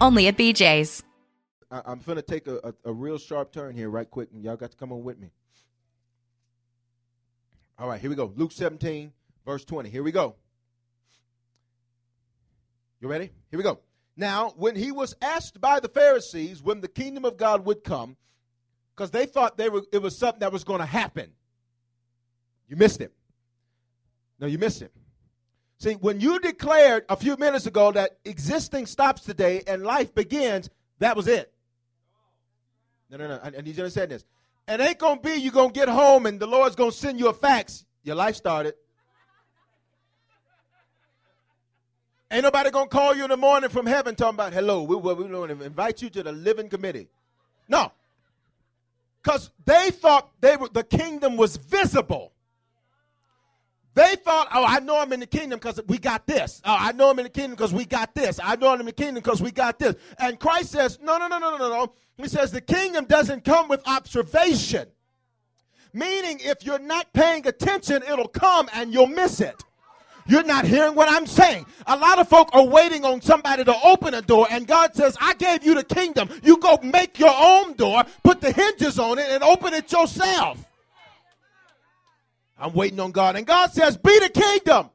only at BJ's. I, I'm going to take a, a, a real sharp turn here, right quick, and y'all got to come on with me. All right, here we go. Luke 17, verse 20. Here we go. You ready? Here we go. Now, when he was asked by the Pharisees when the kingdom of God would come, because they thought they were, it was something that was going to happen, you missed it. No, you missed it. See, when you declared a few minutes ago that existing stops today and life begins, that was it. No, no, no. I, I need you to understand this. It ain't going to be you going to get home and the Lord's going to send you a fax. Your life started. Ain't nobody gonna call you in the morning from heaven talking about, hello, we, we, we want to invite you to the living committee. No. Because they thought they were the kingdom was visible. They thought, oh, I know I'm in the kingdom because we got this. Oh, I know I'm in the kingdom because we got this. I know I'm in the kingdom because we got this. And Christ says, no, no, no, no, no, no. He says the kingdom doesn't come with observation. Meaning, if you're not paying attention, it'll come and you'll miss it. You're not hearing what I'm saying. A lot of folk are waiting on somebody to open a door, and God says, I gave you the kingdom. You go make your own door, put the hinges on it, and open it yourself. I'm waiting on God. And God says, Be the kingdom.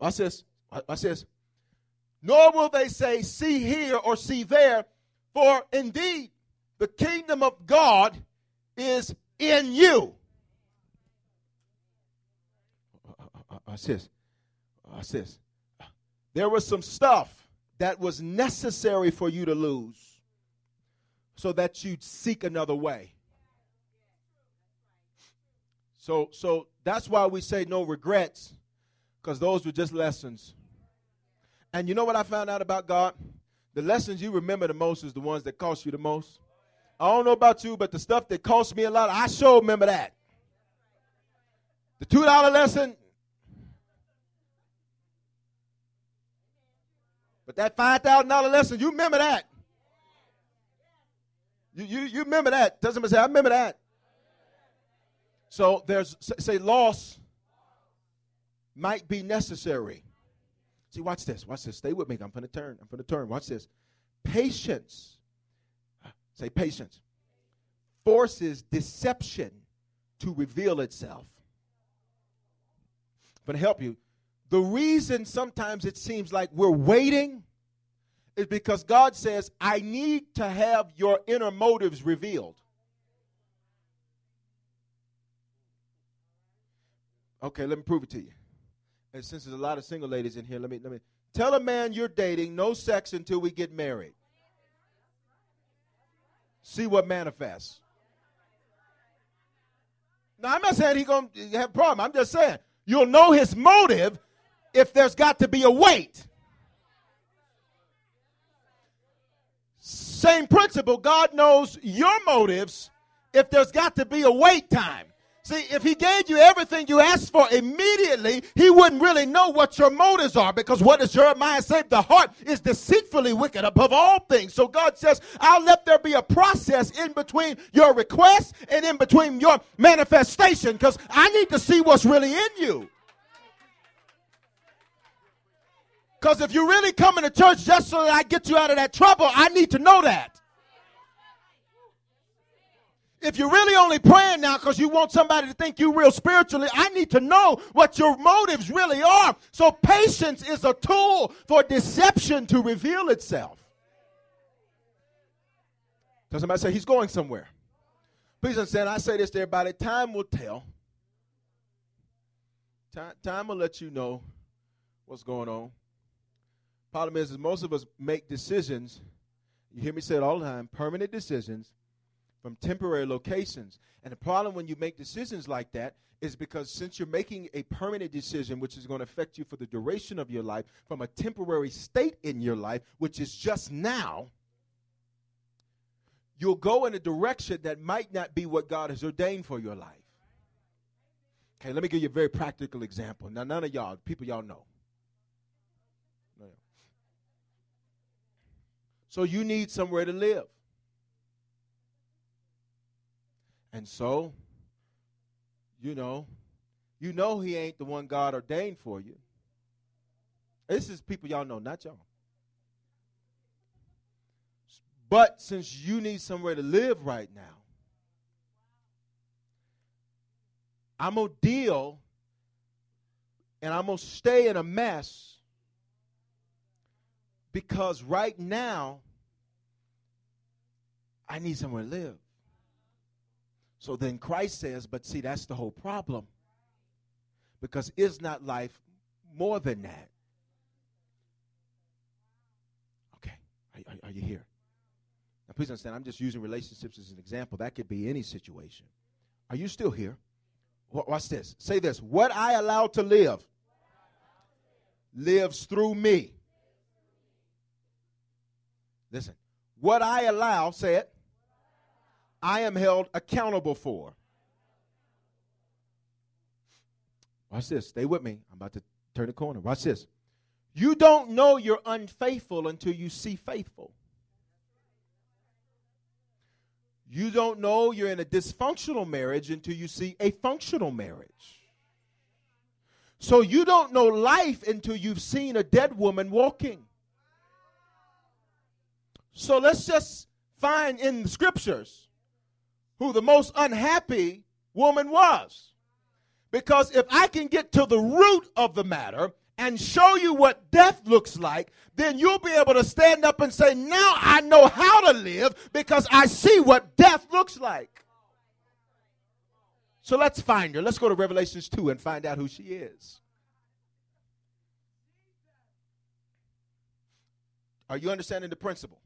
Watch this. I says, Nor will they say, See here or see there, for indeed the kingdom of God is in you. I says, I says, There was some stuff that was necessary for you to lose so that you'd seek another way. So, so that's why we say no regrets, because those were just lessons. And you know what I found out about God? The lessons you remember the most is the ones that cost you the most. I don't know about you, but the stuff that cost me a lot, I sure remember that. The $2 lesson, But that $5,000 lesson, you remember that. You, you, you remember that. Doesn't say, I remember that. So there's, say, loss might be necessary. See, watch this. Watch this. Stay with me. I'm going to turn. I'm going to turn. Watch this. Patience. Say patience. Forces deception to reveal itself. I'm going to help you. The reason sometimes it seems like we're waiting is because God says, I need to have your inner motives revealed. Okay, let me prove it to you. And since there's a lot of single ladies in here, let me let me tell a man you're dating no sex until we get married. See what manifests. Now I'm not saying he's gonna have a problem. I'm just saying you'll know his motive if there's got to be a wait. Same principle, God knows your motives if there's got to be a wait time. See, if he gave you everything you asked for immediately, he wouldn't really know what your motives are because what does Jeremiah say? The heart is deceitfully wicked above all things. So God says, I'll let there be a process in between your request and in between your manifestation because I need to see what's really in you. Because if you're really coming to church just so that I get you out of that trouble, I need to know that. If you're really only praying now because you want somebody to think you real spiritually, I need to know what your motives really are. So patience is a tool for deception to reveal itself. Does somebody say he's going somewhere? Please understand, I say this to everybody. Time will tell. Time, time will let you know what's going on. Problem is, is most of us make decisions. You hear me say it all the time permanent decisions from temporary locations. And the problem when you make decisions like that is because since you're making a permanent decision, which is going to affect you for the duration of your life, from a temporary state in your life, which is just now, you'll go in a direction that might not be what God has ordained for your life. Okay, let me give you a very practical example. Now, none of y'all, people y'all know. So you need somewhere to live. And so, you know, you know he ain't the one God ordained for you. This is people y'all know, not y'all. But since you need somewhere to live right now, I'm going to deal and I'm going to stay in a mess because right now I need somewhere to live. So then Christ says, but see, that's the whole problem. Because is not life more than that? Okay, are, are, are you here? Now, please understand, I'm just using relationships as an example. That could be any situation. Are you still here? Watch this. Say this. What I allow to live lives through me. Listen. What I allow, say it, I am held accountable for. Watch this. Stay with me. I'm about to turn the corner. Watch this. You don't know you're unfaithful until you see faithful. You don't know you're in a dysfunctional marriage until you see a functional marriage. So you don't know life until you've seen a dead woman walking. So let's just find in the scriptures who the most unhappy woman was. Because if I can get to the root of the matter and show you what death looks like, then you'll be able to stand up and say, Now I know how to live because I see what death looks like. So let's find her. Let's go to Revelations 2 and find out who she is. Are you understanding the principle?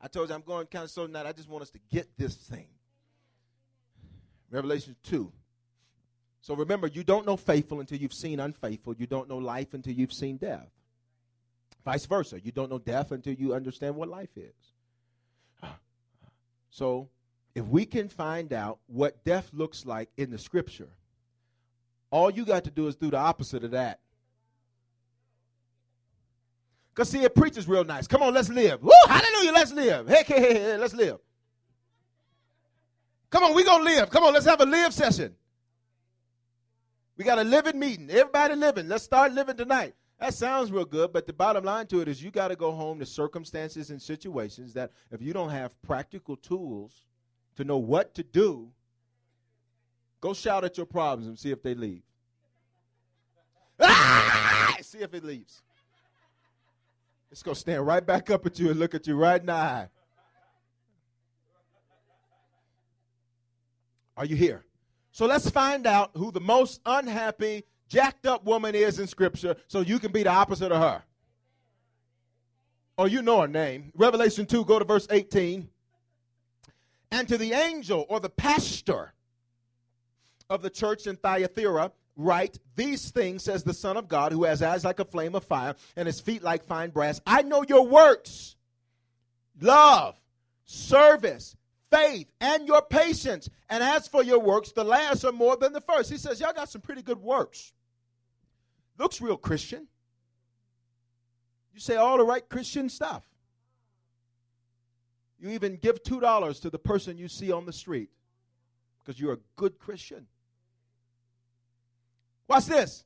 I told you I'm going kind of slow tonight. I just want us to get this thing. Revelation 2. So remember, you don't know faithful until you've seen unfaithful. You don't know life until you've seen death. Vice versa. You don't know death until you understand what life is. So if we can find out what death looks like in the scripture, all you got to do is do the opposite of that. Because see, it preaches real nice. Come on, let's live. Woo, hallelujah, let's live. Hey, hey, hey, hey let's live. Come on, we gonna live. Come on, let's have a live session. We got a living meeting. Everybody living. Let's start living tonight. That sounds real good, but the bottom line to it is you got to go home to circumstances and situations that if you don't have practical tools to know what to do, go shout at your problems and see if they leave. Ah! See if it leaves. It's going to stand right back up at you and look at you right in the eye. Are you here? So let's find out who the most unhappy, jacked up woman is in Scripture so you can be the opposite of her. Oh, you know her name. Revelation 2, go to verse 18. And to the angel or the pastor of the church in Thyatira, write these things, says the Son of God, who has eyes like a flame of fire and his feet like fine brass. I know your works, love, service, faith, and your patience. And as for your works, the last are more than the first. He says, Y'all got some pretty good works. Looks real Christian. You say all the right Christian stuff. You even give $2 to the person you see on the street because you're a good Christian. Watch this.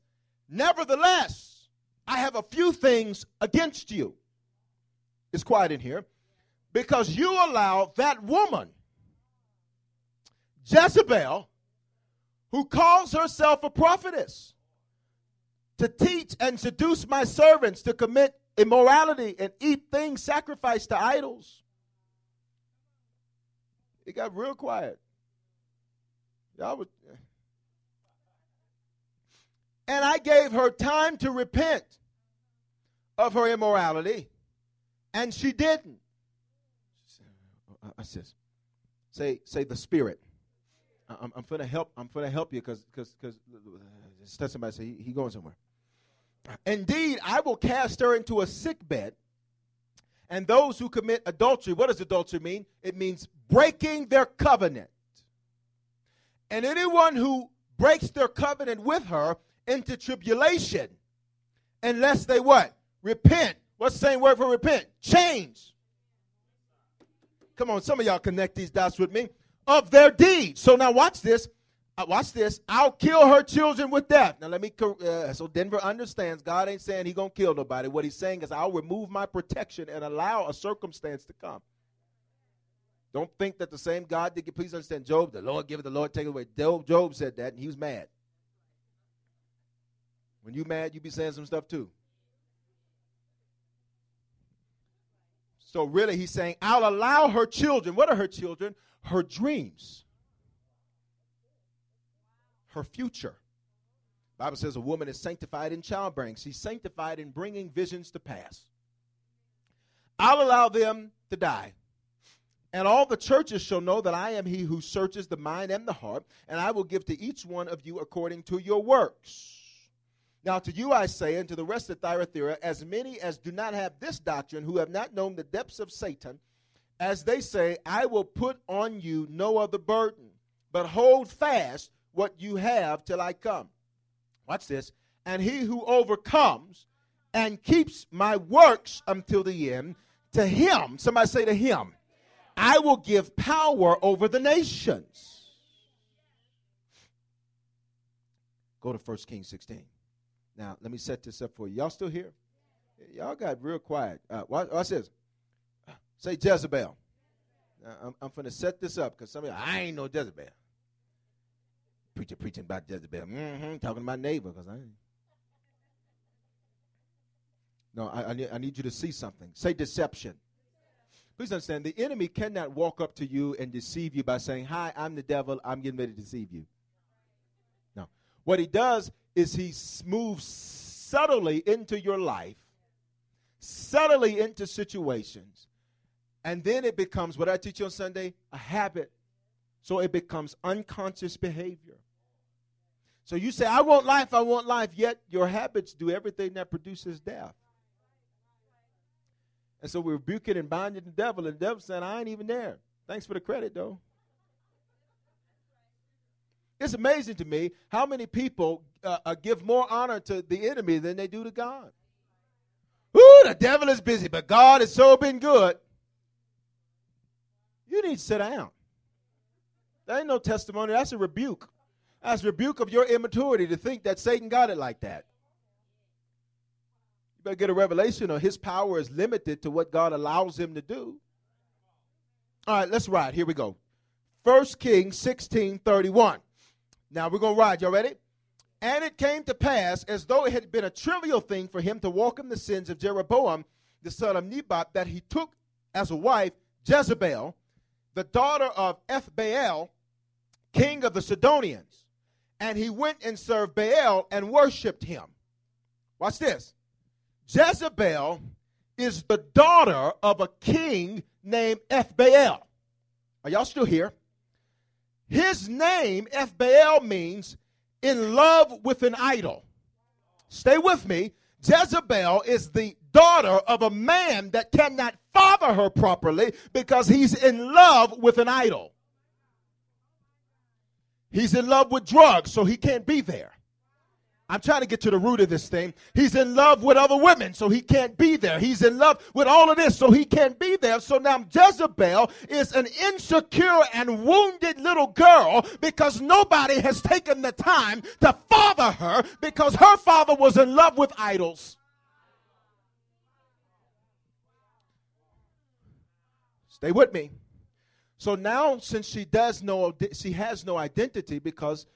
Nevertheless, I have a few things against you. It's quiet in here because you allow that woman Jezebel, who calls herself a prophetess, to teach and seduce my servants to commit immorality and eat things sacrificed to idols. It got real quiet. Y'all would. And I gave her time to repent of her immorality, and she didn't. I says, uh, uh, uh, say, say the spirit. I'm, I'm gonna help. I'm gonna help you because because because uh, somebody say he, he going somewhere. Indeed, I will cast her into a sick bed, and those who commit adultery. What does adultery mean? It means breaking their covenant. And anyone who breaks their covenant with her into tribulation, unless they what? Repent. What's the same word for repent? Change. Come on, some of y'all connect these dots with me. Of their deeds. So now watch this. Uh, watch this. I'll kill her children with death. Now let me. Uh, so Denver understands. God ain't saying he gonna kill nobody. What he's saying is I'll remove my protection and allow a circumstance to come. Don't think that the same God did. Please understand. Job, the Lord give it, the Lord take it away. Job, Job said that, and he was mad. When you mad, you be saying some stuff too. So really, he's saying, I'll allow her children. What are her children? Her dreams, her future. Bible says a woman is sanctified in childbearing. She's sanctified in bringing visions to pass. I'll allow them to die. And all the churches shall know that I am he who searches the mind and the heart, and I will give to each one of you according to your works. Now to you I say, and to the rest of Thyatira, as many as do not have this doctrine, who have not known the depths of Satan, as they say, I will put on you no other burden, but hold fast what you have till I come. Watch this. And he who overcomes and keeps my works until the end, to him, somebody say to him, I will give power over the nations. Go to 1 Kings 16. Now, let me set this up for you. Y'all still here? Y'all got real quiet. Uh, watch, watch this. Say Jezebel. I'm, I'm going to set this up because some of you, I ain't no Jezebel. Preacher preaching about Jezebel. Mm-hmm, talking to my neighbor because I ain't. No, I, I, need, I need you to see something. Say deception. Please understand, the enemy cannot walk up to you and deceive you by saying, Hi, I'm the devil, I'm getting ready to deceive you. What he does is he moves subtly into your life, subtly into situations, and then it becomes what I teach you on Sunday a habit. So it becomes unconscious behavior. So you say, I want life, I want life, yet your habits do everything that produces death. And so we're rebuking and binding the devil, and the devil saying, I ain't even there. Thanks for the credit, though. It's amazing to me how many people uh, uh, give more honor to the enemy than they do to God. Ooh, the devil is busy, but God has so been good. You need to sit down. That ain't no testimony. That's a rebuke. That's a rebuke of your immaturity to think that Satan got it like that. You better get a revelation of his power is limited to what God allows him to do. All right, let's ride. Here we go. First Kings 16 31. Now we're going to ride. Y'all ready? And it came to pass, as though it had been a trivial thing for him to walk in the sins of Jeroboam, the son of Nebat, that he took as a wife Jezebel, the daughter of Ethbaal, king of the Sidonians. And he went and served Baal and worshiped him. Watch this. Jezebel is the daughter of a king named Ethbaal. Are y'all still here? His name, Ethbaal, means in love with an idol. Stay with me. Jezebel is the daughter of a man that cannot father her properly because he's in love with an idol. He's in love with drugs, so he can't be there. I'm trying to get to the root of this thing. He's in love with other women, so he can't be there. He's in love with all of this, so he can't be there. So now Jezebel is an insecure and wounded little girl because nobody has taken the time to father her because her father was in love with idols. Stay with me. So now, since she does know, she has no identity because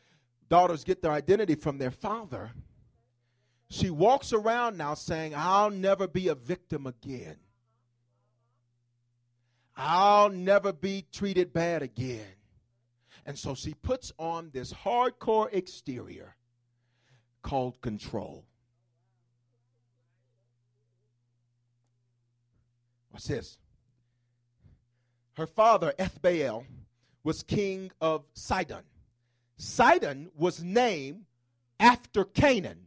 daughters get their identity from their father. She walks around now saying, I'll never be a victim again. I'll never be treated bad again. And so she puts on this hardcore exterior called control. What's this? Her father, Ethbaal, was king of Sidon. Sidon was named after Canaan.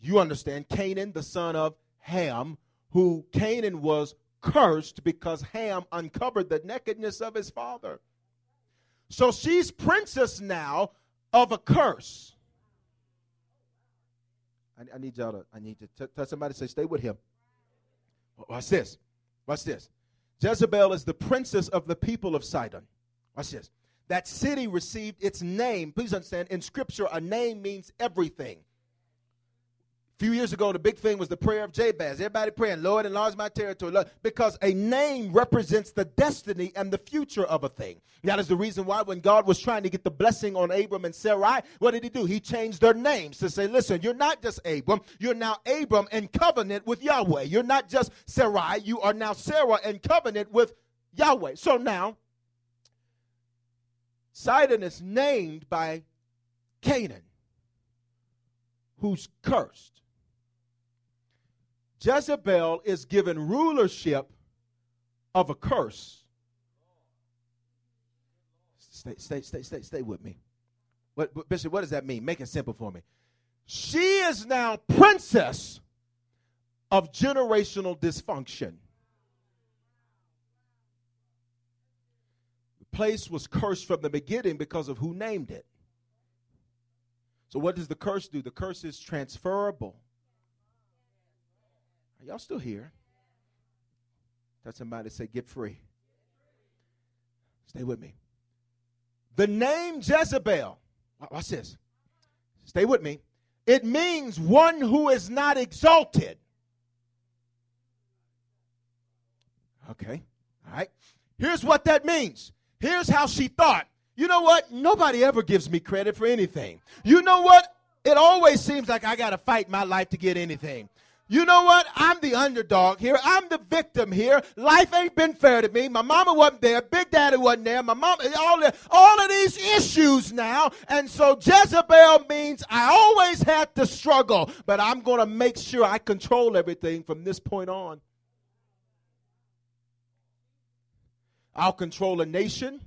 You understand, Canaan, the son of Ham, who Canaan was cursed because Ham uncovered the nakedness of his father. So she's princess now of a curse. I, I need y'all to, I need to t- tell somebody say, stay with him. Watch this. Watch this. Jezebel is the princess of the people of Sidon. Watch this. That city received its name. Please understand, in scripture, a name means everything A few years ago, the big thing was the prayer of Jabez. Everybody praying, Lord, enlarge my territory. Lord, because a name represents the destiny and the future of a thing. That is the reason why when God was trying to get the blessing on Abram and Sarai, what did he do? He changed their names to say, listen, you're not just Abram, you're now Abraham in covenant with Yahweh. You're not just Sarai, you are now Sarah in covenant with Yahweh. So now, Sidon is named by Canaan, who's cursed. Jezebel is given rulership of a curse. Stay, stay, stay, stay, stay with me. What, Bishop, what does that mean? Make it simple for me. She is now princess of generational dysfunction. Place was cursed from the beginning because of who named it. So, what does the curse do? The curse is transferable. Are y'all still here? Tell somebody say, get free. Stay with me. The name Jezebel, watch this. Stay with me. It means one who is not exalted. Okay. All right. Here's what that means. Here's how she thought. You know what? Nobody ever gives me credit for anything. You know what? It always seems like I got to fight my life to get anything. You know what? I'm the underdog here. I'm the victim here. Life ain't been fair to me. My mama wasn't there. Big Daddy wasn't there. My mom, all, the, all of these issues now. And so Jezebel means I always had to struggle, but I'm going to make sure I control everything from this point on. I'll control a nation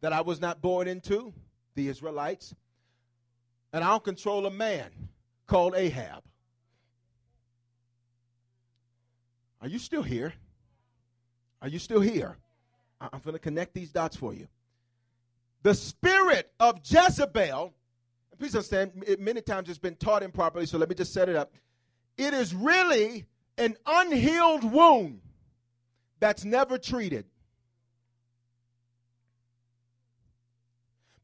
that I was not born into, the Israelites. And I'll control a man called Ahab. Are you still here? Are you still here? I'm going to connect these dots for you. The spirit of Jezebel, please understand, many times it's been taught improperly, so let me just set it up. It is really an unhealed wound that's never treated.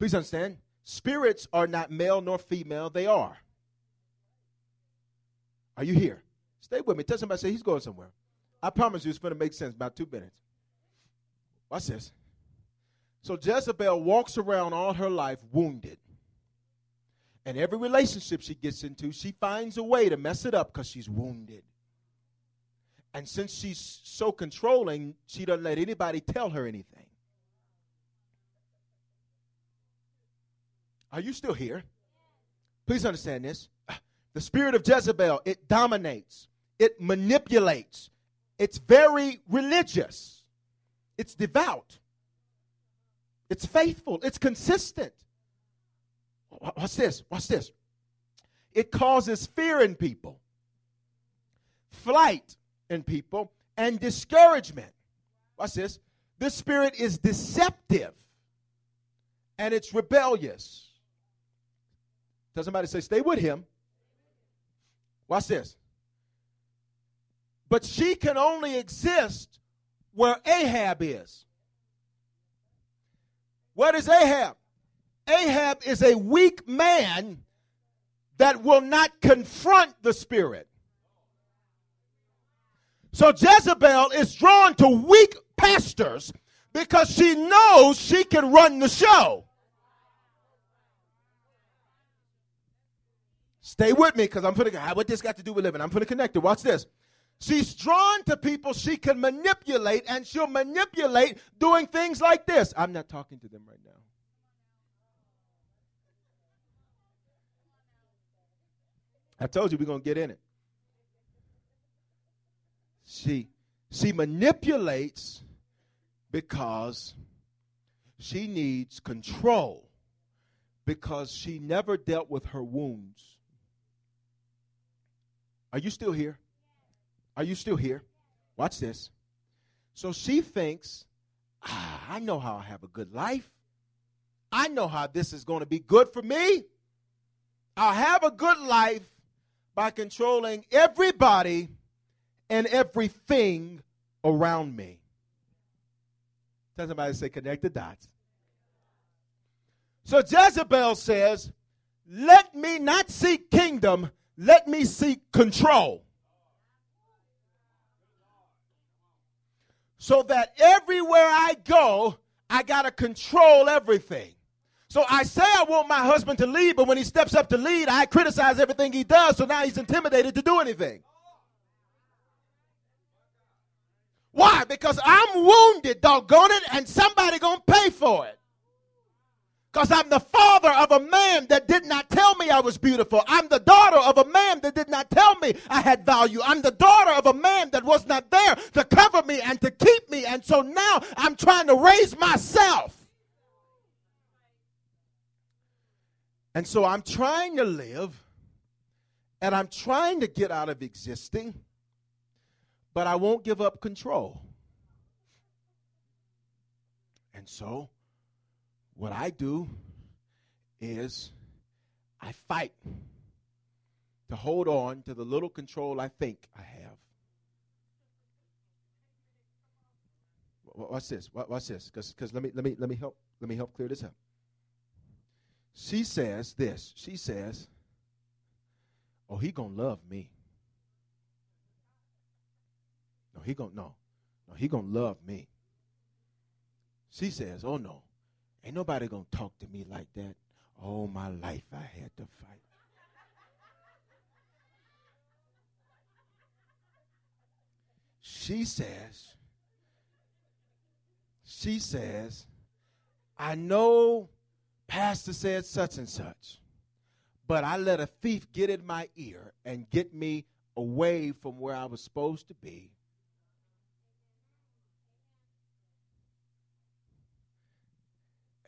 Please understand, spirits are not male nor female, they are. Are you here? Stay with me. Tell somebody, say he's going somewhere. I promise you it's going to make sense about two minutes. Watch this. So Jezebel walks around all her life wounded. And every relationship she gets into, she finds a way to mess it up because she's wounded. And since she's so controlling, she doesn't let anybody tell her anything. Are you still here? Please understand this. The spirit of Jezebel, it dominates, it manipulates, it's very religious. It's devout. It's faithful. It's consistent. What's this? What's this? It causes fear in people, flight in people, and discouragement. What's this? This spirit is deceptive and it's rebellious. Tell somebody say, stay with him. Watch this. But she can only exist where Ahab is. What is Ahab? Ahab is a weak man that will not confront the spirit. So Jezebel is drawn to weak pastors Because she knows she can run the show. Stay with me because I'm putting what this got to do with living. I'm putting connect it. Watch this. She's drawn to people she can manipulate, and she'll manipulate doing things like this. I'm not talking to them right now. I told you we're to get in it. She, she manipulates because she needs control because she never dealt with her wounds. Are you still here? Are you still here? Watch this. So she thinks, ah, I know how I have a good life. I know how this is going to be good for me. I'll have a good life by controlling everybody and everything around me. Tell somebody to say, connect the dots. So Jezebel says, Let me not seek kingdom, let me seek control. So that everywhere I go, I got to control everything. So I say I want my husband to lead, but when he steps up to lead, I criticize everything he does, so now he's intimidated to do anything. Why? Because I'm wounded, doggone it, and somebody gonna pay for it. Because I'm the father of a man that did not tell me I was beautiful. I'm the daughter of a man that did not tell me I had value. I'm the daughter of a man that was not there to cover me and to keep me. And so now I'm trying to raise myself. And so I'm trying to live and I'm trying to get out of existing, but I won't give up control. And so what I do is I fight to hold on to the little control I think I have. What's this? What's this? Because let me let me let me help let me help clear this up. She says this. She says, "Oh, he gonna love me. No, he gonna no, no, he gonna love me." She says, "Oh no, ain't nobody gonna talk to me like that. All my life I had to fight." She says, she says, I know Pastor said such and such. But I let a thief get in my ear and get me away from where I was supposed to be.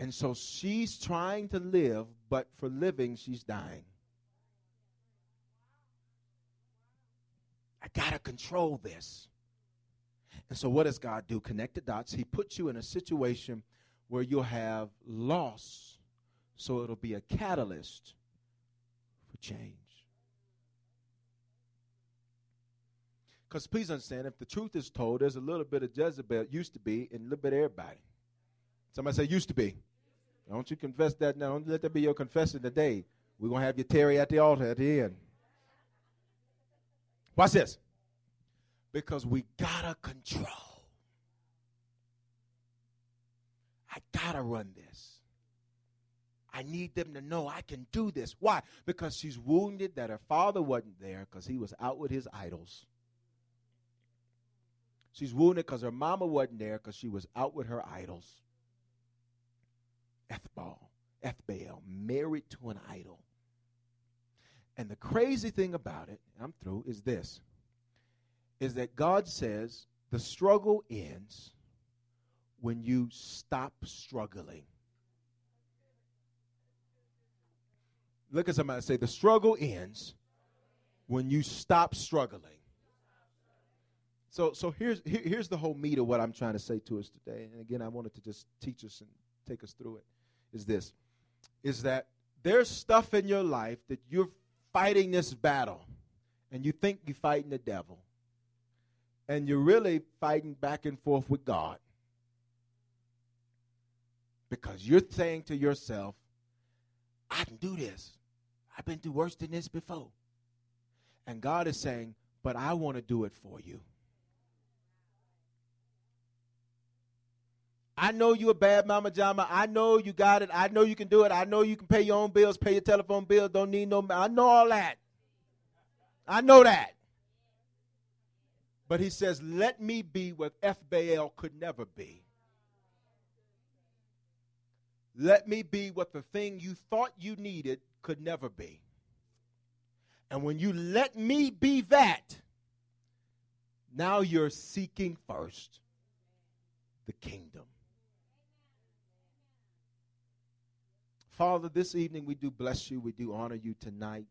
And so she's trying to live, but for living, she's dying. I got to control this. And so, what does God do? Connect the dots. He puts you in a situation where you'll have loss so it'll be a catalyst for change. Because please understand, if the truth is told, there's a little bit of Jezebel, used to be, and a little bit of everybody. Somebody say, used to be. Don't you confess that now. Don't let that be your confession today. We're going to have you Terry at the altar at the end. Watch this. Because we got to control. I got to run this. I need them to know I can do this. Why? Because she's wounded that her father wasn't there because he was out with his idols. She's wounded because her mama wasn't there because she was out with her idols. Ethbal, Ethbaal, married to an idol. And the crazy thing about it, I'm through, is this is that God says the struggle ends when you stop struggling. Look at somebody say, the struggle ends when you stop struggling. So, so here's here, here's the whole meat of what I'm trying to say to us today. And again, I wanted to just teach us and take us through it. Is this? Is that there's stuff in your life that you're fighting this battle, and you think you're fighting the devil, and you're really fighting back and forth with God because you're saying to yourself, "I can do this. I've been through worse than this before. And God is saying, But I want to do it for you. I know you a bad mama jama. I know you got it. I know you can do it. I know you can pay your own bills, pay your telephone bill. Don't need no. I know all that. I know that. But he says, "Let me be what Ethbaal could never be. Let me be what the thing you thought you needed could never be. And when you let me be that, now you're seeking first the kingdom." Father, this evening we do bless you. We do honor you tonight.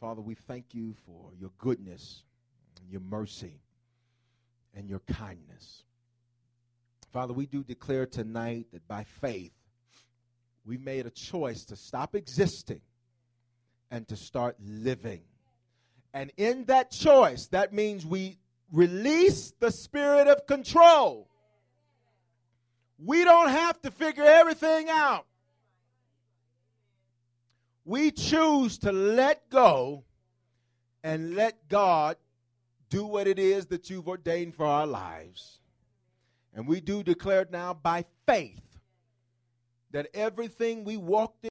Father, we thank you for your goodness, your mercy, and your kindness. Father, we do declare tonight that by faith, we made a choice to stop existing and to start living. And in that choice, that means we release the spirit of control. We don't have to figure everything out we choose to let go and let God do what it is that you've ordained for our lives. And we do declare now by faith that everything we walked in.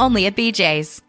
only at BJ's.